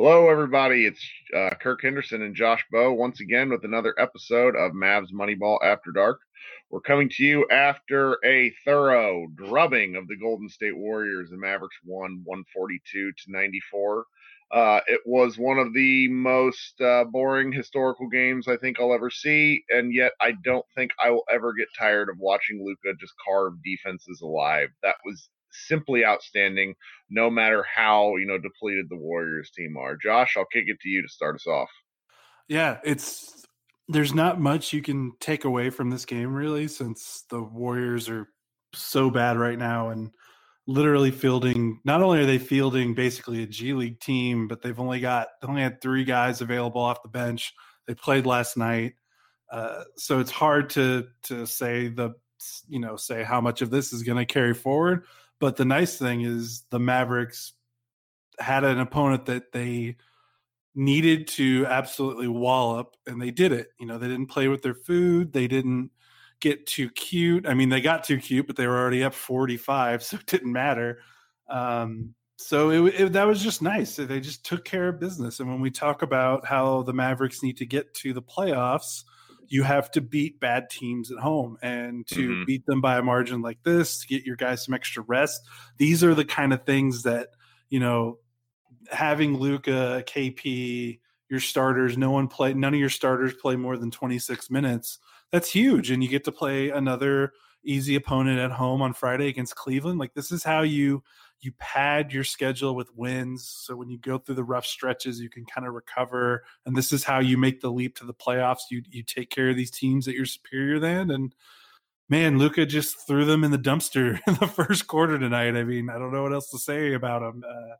Hello, everybody. It's uh, Kirk Henderson and Josh Bowe once again with another episode of Mavs Moneyball After Dark. We're coming to you after a thorough drubbing of the Golden State Warriors. The Mavericks won 142 to 94. Uh, it was one of the most uh, boring historical games I think I'll ever see, and yet I don't think I will ever get tired of watching Luka just carve defenses alive. That was simply outstanding, no matter how you know depleted the Warriors team are. Josh, I'll kick it to you to start us off. Yeah, it's there's not much you can take away from this game really, since the Warriors are so bad right now and literally fielding. Not only are they fielding basically a G League team, but they've only got they only had three guys available off the bench. They played last night. Uh, so it's hard to to say the you know say how much of this is going to carry forward but the nice thing is the Mavericks had an opponent that they needed to absolutely wallop, and they did it. You know, they didn't play with their food. They didn't get too cute. I mean, they got too cute, but they were already up 45, so it didn't matter. Um, so it, it, that was just nice. They just took care of business. And when we talk about how the Mavericks need to get to the playoffs – you have to beat bad teams at home and to mm-hmm. beat them by a margin like this to get your guys some extra rest these are the kind of things that you know having Luka, KP, your starters, no one play none of your starters play more than 26 minutes. That's huge and you get to play another easy opponent at home on Friday against Cleveland. Like this is how you you pad your schedule with wins. So when you go through the rough stretches you can kind of recover and this is how you make the leap to the playoffs. You you take care of these teams that you're superior than and man Luka just threw them in the dumpster in the first quarter tonight. I mean i don't know what else to say about him. Uh,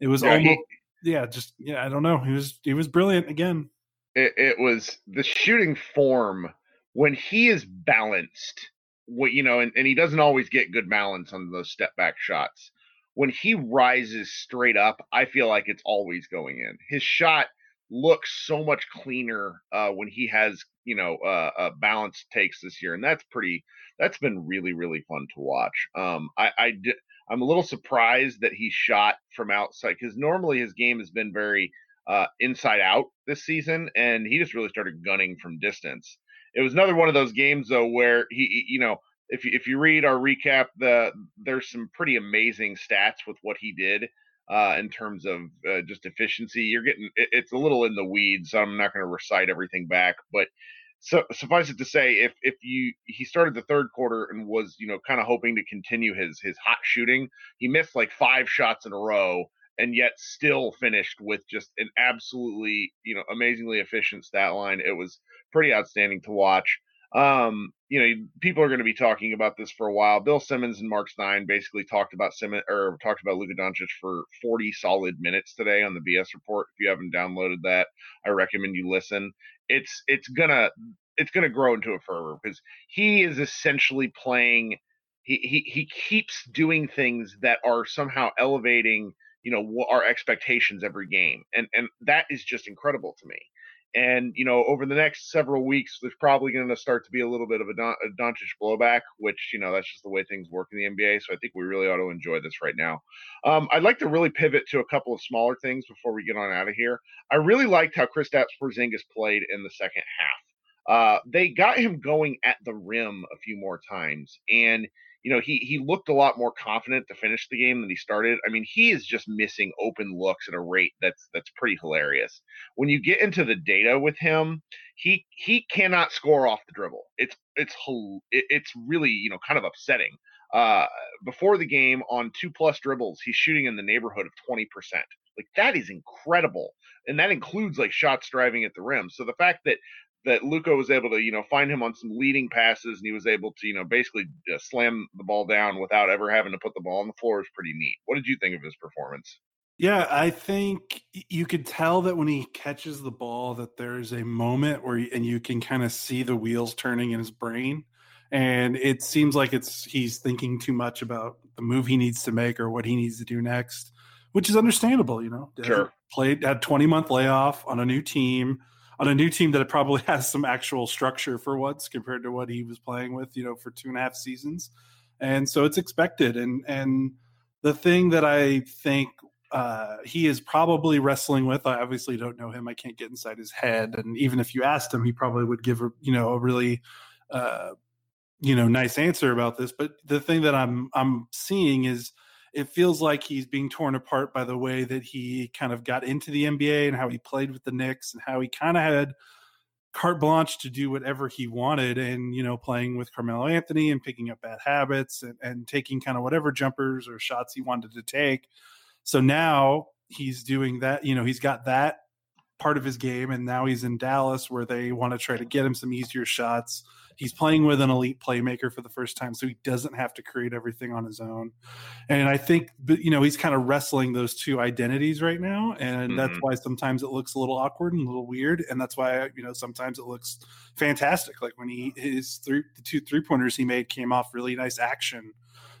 it was yeah, almost he, yeah just yeah i don't know. He was he was brilliant again. It, it was the shooting form when he is balanced what you know and, and he doesn't always get good balance on those step back shots when he rises straight up, I feel like it's always going in. His shot looks so much cleaner uh, when he has you know uh, uh, balanced takes this year, and that's pretty. That's been really really fun to watch. Um, I, I did, I'm a little surprised that he shot from outside because normally his game has been very uh, inside out this season, and he just really started gunning from distance. It was another one of those games though where he, you know, if you, if you read our recap, the there's some pretty amazing stats with what he did uh, in terms of uh, just efficiency. You're getting it, it's a little in the weeds, so I'm not going to recite everything back, but so suffice it to say, if if you he started the third quarter and was you know kind of hoping to continue his his hot shooting, he missed like five shots in a row and yet still finished with just an absolutely you know amazingly efficient stat line. It was pretty outstanding to watch. um, you know, people are going to be talking about this for a while. Bill Simmons and Marc Stein basically talked about Simmons or talked about Luka Doncic for 40 solid minutes today on the BS report. If you haven't downloaded that, I recommend you listen. It's it's gonna it's gonna grow into a fervor because he is essentially playing. He he he keeps doing things that are somehow elevating you know our expectations every game, and and that is just incredible to me. And you know, over the next several weeks, there's probably going to start to be a little bit of a, Don- a blowback, which you know that's just the way things work in the NBA. So I think we really ought to enjoy this right now. Um, I'd like to really pivot to a couple of smaller things before we get on out of here. I really liked how Kristaps Porzingis played in the second half. Uh, they got him going at the rim a few more times, and you know, he he looked a lot more confident to finish the game than he started. I mean, he is just missing open looks at a rate that's that's pretty hilarious. When you get into the data with him, he he cannot score off the dribble. It's it's it's really you know kind of upsetting. Uh, before the game, on two plus dribbles, he's shooting in the neighborhood of twenty percent. Like that is incredible, and that includes like shots driving at the rim. So the fact that that Luka was able to, you know, find him on some leading passes, and he was able to, you know, basically uh, slam the ball down without ever having to put the ball on the floor is pretty neat. What did you think of his performance? Yeah, I think you could tell that when he catches the ball, that there's a moment where, he, and you can kind of see the wheels turning in his brain, and it seems like it's he's thinking too much about the move he needs to make or what he needs to do next, which is understandable. You know, sure. Played had 20 month layoff on a new team on a new team that probably has some actual structure for once compared to what he was playing with, you know, for two and a half seasons. And so it's expected. And and the thing that I think uh, he is probably wrestling with. I obviously don't know him. I can't get inside his head. And even if you asked him, he probably would give a you know a really uh, you know nice answer about this. But the thing that I'm I'm seeing is it feels like he's being torn apart by the way that he kind of got into the NBA and how he played with the Knicks and how he kind of had carte blanche to do whatever he wanted and you know playing with Carmelo Anthony and picking up bad habits and, and taking kind of whatever jumpers or shots he wanted to take. So now he's doing that, you know, he's got that part of his game and now he's in Dallas where they want to try to get him some easier shots He's playing with an elite playmaker for the first time, so he doesn't have to create everything on his own. And I think, you know, he's kind of wrestling those two identities right now, and mm-hmm. that's why sometimes it looks a little awkward and a little weird, and that's why you know sometimes it looks fantastic. Like when he his three the two three pointers he made came off really nice action.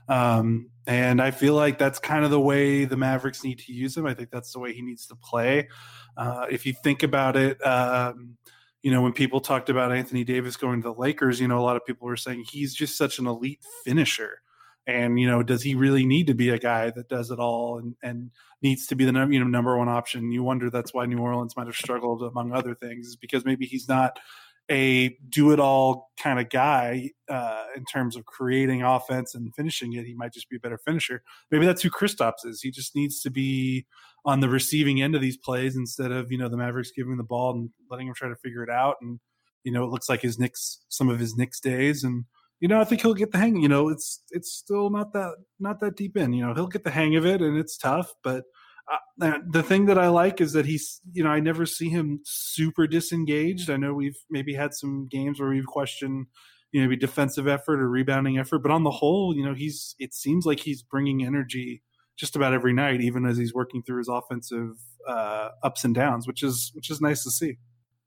Um, and I feel like that's kind of the way the Mavericks need to use him. I think that's the way he needs to play. Uh, if you think about it, um, you know, when people talked about Anthony Davis going to the Lakers, you know, a lot of people were saying he's just such an elite finisher. And, you know, does he really need to be a guy that does it all and, and needs to be the you know, number one option? You wonder that's why New Orleans might have struggled among other things, is because maybe he's not a do it all kind of guy uh, in terms of creating offense and finishing it. He might just be a better finisher. Maybe that's who Kristaps is. He just needs to be on the receiving end of these plays instead of you know the Mavericks giving the ball and letting him try to figure it out. And you know it looks like his Knicks some of his Knicks days and. You know, I think he'll get the hang. You know, it's it's still not that not that deep in. You know, he'll get the hang of it, and it's tough. But uh, the thing that I like is that he's, you know, I never see him super disengaged. I know we've maybe had some games where we've questioned, you know, maybe defensive effort or rebounding effort, but on the whole, you know, he's, it seems like he's bringing energy just about every night, even as he's working through his offensive uh, ups and downs, which is, which is nice to see.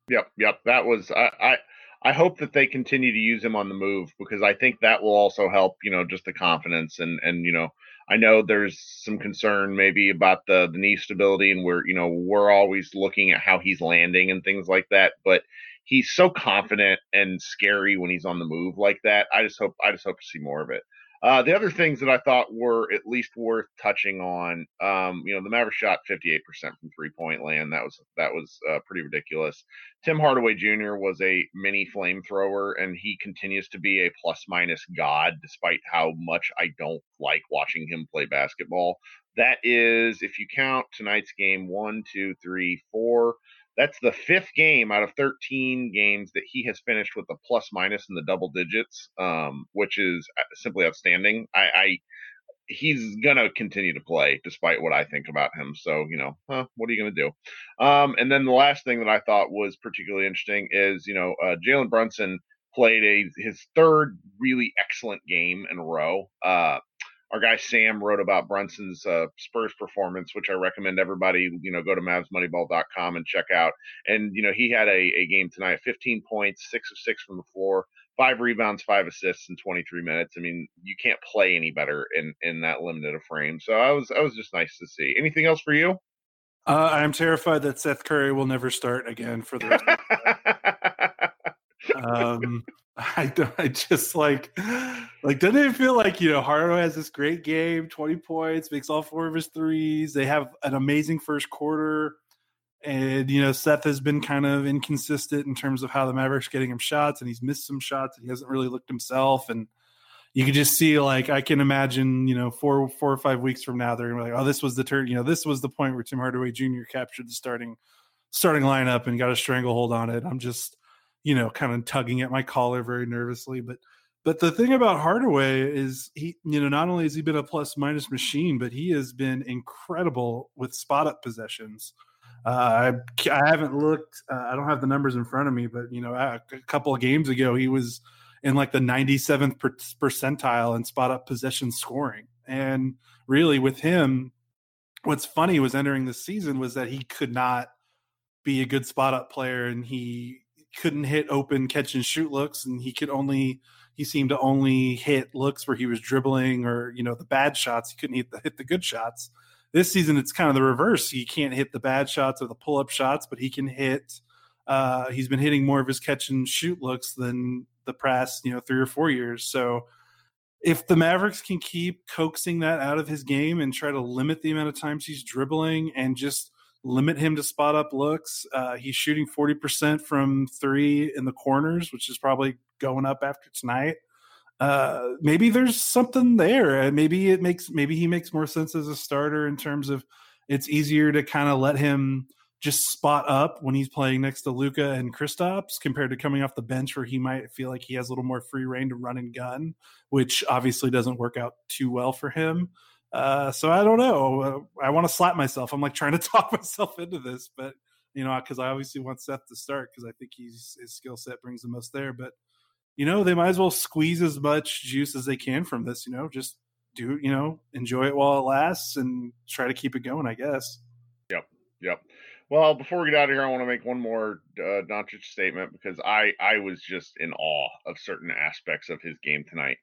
Yep. Yep. That was, I, I, I hope that they continue to use him on the move because I think that will also help, you know, just the confidence and, and, you know, I know there's some concern maybe about the the knee stability, and we're you know we're always looking at how he's landing and things like that. But he's so confident and scary when he's on the move like that. I just hope I just hope to see more of it. Uh, the other things that I thought were at least worth touching on, um, you know, the Mavericks shot 58% from three point land. That was that was uh, pretty ridiculous. Tim Hardaway Jr. was a mini flamethrower, and he continues to be a plus minus god, despite how much I don't like watching him play basketball. That is, if you count tonight's game, one, two, three, four that's the fifth game out of 13 games that he has finished with a plus minus in the double digits, um, which is uh, simply outstanding. I, I he's gonna continue to play despite what I think about him. So you know, huh, what are you gonna do? Um, and then the last thing that I thought was particularly interesting is you know uh, Jalen Brunson played a his third really excellent game in a row. Uh, our guy Sam wrote about Brunson's uh, Spurs performance, which I recommend everybody, you know, go to MavsMoneyball.com and check out. And you know, he had a, a game tonight, 15 points, six of six from the floor, five rebounds, five assists in 23 minutes. I mean, you can't play any better in in that limited a frame. So I was I was just nice to see. Anything else for you? Uh, I'm terrified that Seth Curry will never start again for the um, I don't. I just like, like, doesn't it feel like you know Hardaway has this great game, twenty points, makes all four of his threes. They have an amazing first quarter, and you know Seth has been kind of inconsistent in terms of how the Mavericks getting him shots, and he's missed some shots, and he hasn't really looked himself. And you can just see, like, I can imagine, you know, four four or five weeks from now, they're gonna be like, oh, this was the turn. You know, this was the point where Tim Hardaway Jr. captured the starting starting lineup and got a stranglehold on it. I'm just you know, kind of tugging at my collar very nervously. But but the thing about Hardaway is he, you know, not only has he been a plus minus machine, but he has been incredible with spot up possessions. Uh, I, I haven't looked. Uh, I don't have the numbers in front of me, but you know, a, a couple of games ago, he was in like the 97th per, percentile in spot up possession scoring. And really, with him, what's funny was entering the season was that he could not be a good spot up player, and he couldn't hit open catch and shoot looks, and he could only he seemed to only hit looks where he was dribbling or you know the bad shots. He couldn't hit the hit the good shots. This season, it's kind of the reverse. He can't hit the bad shots or the pull up shots, but he can hit. Uh, he's been hitting more of his catch and shoot looks than the past you know three or four years. So if the Mavericks can keep coaxing that out of his game and try to limit the amount of times he's dribbling and just limit him to spot up looks. Uh, he's shooting 40% from three in the corners, which is probably going up after tonight. Uh, maybe there's something there. and Maybe it makes, maybe he makes more sense as a starter in terms of it's easier to kind of let him just spot up when he's playing next to Luka and Kristaps compared to coming off the bench where he might feel like he has a little more free rein to run and gun, which obviously doesn't work out too well for him. Uh, so I don't know. I want to slap myself. I'm like trying to talk myself into this, but you know, because I obviously want Seth to start because I think he's his skill set brings the most there. But you know, they might as well squeeze as much juice as they can from this. You know, just do you know enjoy it while it lasts and try to keep it going. I guess. Yep. Yep. Well, before we get out of here, I want to make one more uh, Doncic statement because I I was just in awe of certain aspects of his game tonight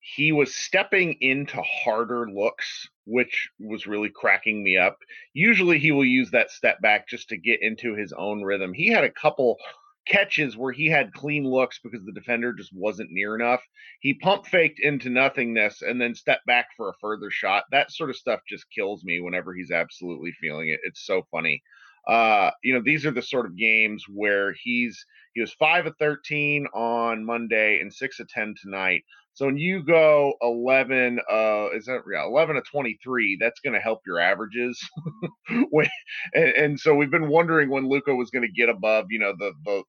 he was stepping into harder looks, which was really cracking me up. Usually he will use that step back just to get into his own rhythm. He had a couple catches where he had clean looks because the defender just wasn't near enough. He pump faked into nothingness and then stepped back for a further shot. That sort of stuff just kills me whenever he's absolutely feeling it. It's so funny. Uh, you know, these are the sort of games where he's he was five of thirteen on Monday and six of ten tonight. So when you go 11, uh, is that yeah, 11 of 23, that's going to help your averages. when, and, and, so we've been wondering when Luka was going to get above, you know, the the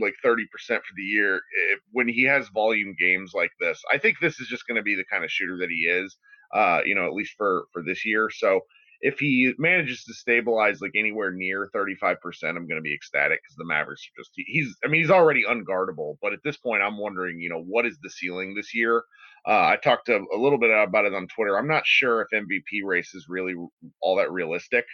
like 30% for the year if, when he has volume games like this. I think this is just going to be the kind of shooter that he is, uh, you know, at least for for this year. So if he manages to stabilize like anywhere near 35%, I'm going to be ecstatic because the Mavericks are just, he's, I mean, he's already unguardable, but at this point, I'm wondering, you know, what is the ceiling this year? Uh, I talked a, a little bit about it on Twitter. I'm not sure if MVP race is really all that realistic.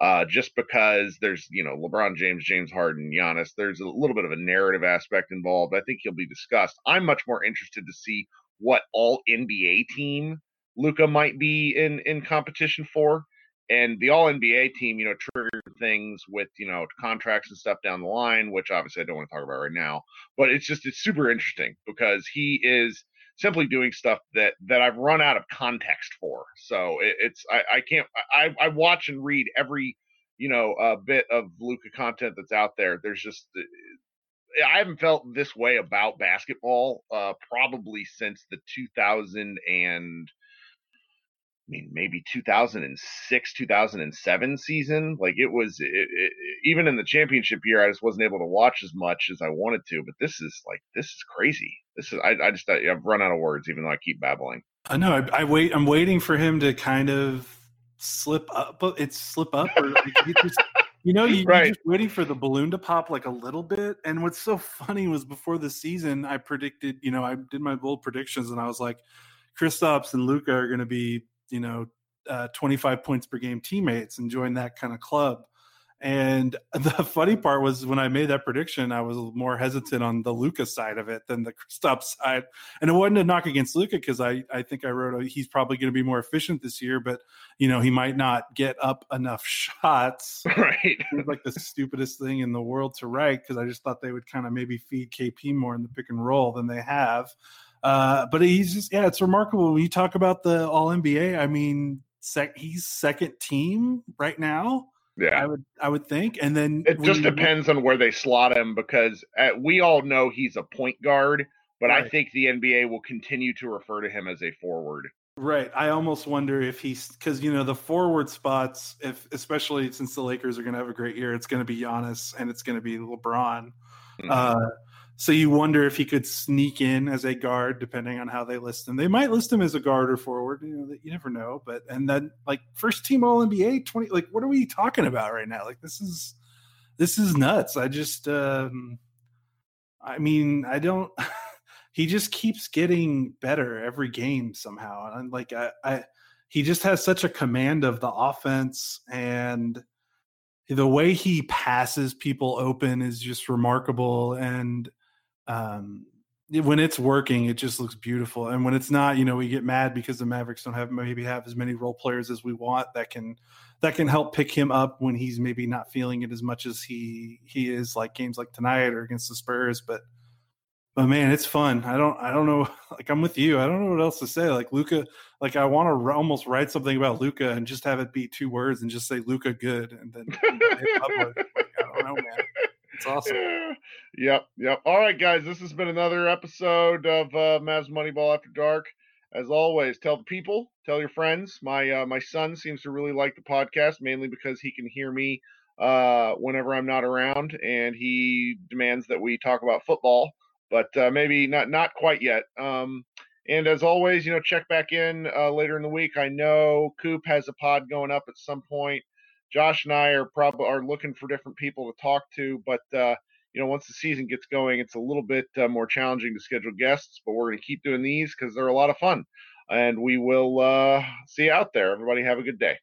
Uh, just because there's, you know, LeBron James, James Harden, Giannis, there's a little bit of a narrative aspect involved. I think he'll be discussed. I'm much more interested to see what all NBA team Luka might be in in competition for and the all NBA team, you know, triggered things with, you know, contracts and stuff down the line, which obviously I don't want to talk about right now. But it's just it's super interesting because he is simply doing stuff that that I've run out of context for. So it, it's I, I can't I, I watch and read every you know uh, bit of Luka content that's out there. There's just uh, I haven't felt this way about basketball uh, probably since the 2000 and mean, maybe 2006, 2007 season. Like it was, it, it, even in the championship year, I just wasn't able to watch as much as I wanted to. But this is like, this is crazy. This is, I, I just, I've run out of words, even though I keep babbling. I know. I, I wait. I'm waiting for him to kind of slip up. but It's slip up, or like, just, You know, you, Right. you're just waiting for the balloon to pop like a little bit. And what's so funny was before the season, I predicted, you know, I did my bold predictions and I was like, Kristaps and Luka are going to be, you know, uh, 25 points per game teammates and join that kind of club. And the funny part was when I made that prediction, I was more hesitant on the Luka side of it than the Kristaps side. And it wasn't a knock against Luka because I, I think I wrote he's probably going to be more efficient this year, but you know he might not get up enough shots. right. Was like the stupidest thing in the world to write because I just thought they would kind of maybe feed KP more in the pick and roll than they have. Uh, but he's just yeah, it's remarkable when you talk about the All NBA. I mean, sec- he's second team right now. Yeah, I would I would think, and then It just depends on where they slot him because uh, we all know he's a point guard, but I think the NBA will continue to refer to him as a forward. Right. I almost wonder if he's because you know the forward spots, if especially since the Lakers are going to have a great year, it's going to be Giannis and it's going to be LeBron. Mhm. Uh, so you wonder if he could sneak in as a guard, depending on how they list him. They might list him as a guard or forward. You know, you never know. But and then like first team All NBA twenty. Like what are we talking about right now? Like this is this is nuts. I just um, I mean I don't. he just keeps getting better every game somehow. And like I, I he just has such a command of the offense and the way he passes people open is just remarkable and um when it's working it just looks beautiful and when it's not you know we get mad because the mavericks don't have maybe have as many role players as we want that can that can help pick him up when he's maybe not feeling it as much as he he is like games like tonight or against the spurs but but man it's fun. I don't i don't know like i'm with you. I don't know what else to say. Like luka like i want to almost write something about luka and just have it be two words and just say luka good and then you know. Like, i don't know man it's awesome yep, yep. All right, guys, this has been another episode of uh, Mavs Moneyball After Dark. As always, tell the people, tell your friends. My uh, my son seems to really like the podcast, mainly because he can hear me uh, whenever I'm not around, and he demands that we talk about football, but uh, maybe not not quite yet. Um, and as always, you know, check back in uh, later in the week. I know Coop has a pod going up at some point. Josh and I are probably are looking for different people to talk to, but uh, you know, once the season gets going, it's a little bit uh, more challenging to schedule guests. But we're going to keep doing these because they're a lot of fun, and we will uh, see you out there. Everybody, have a good day.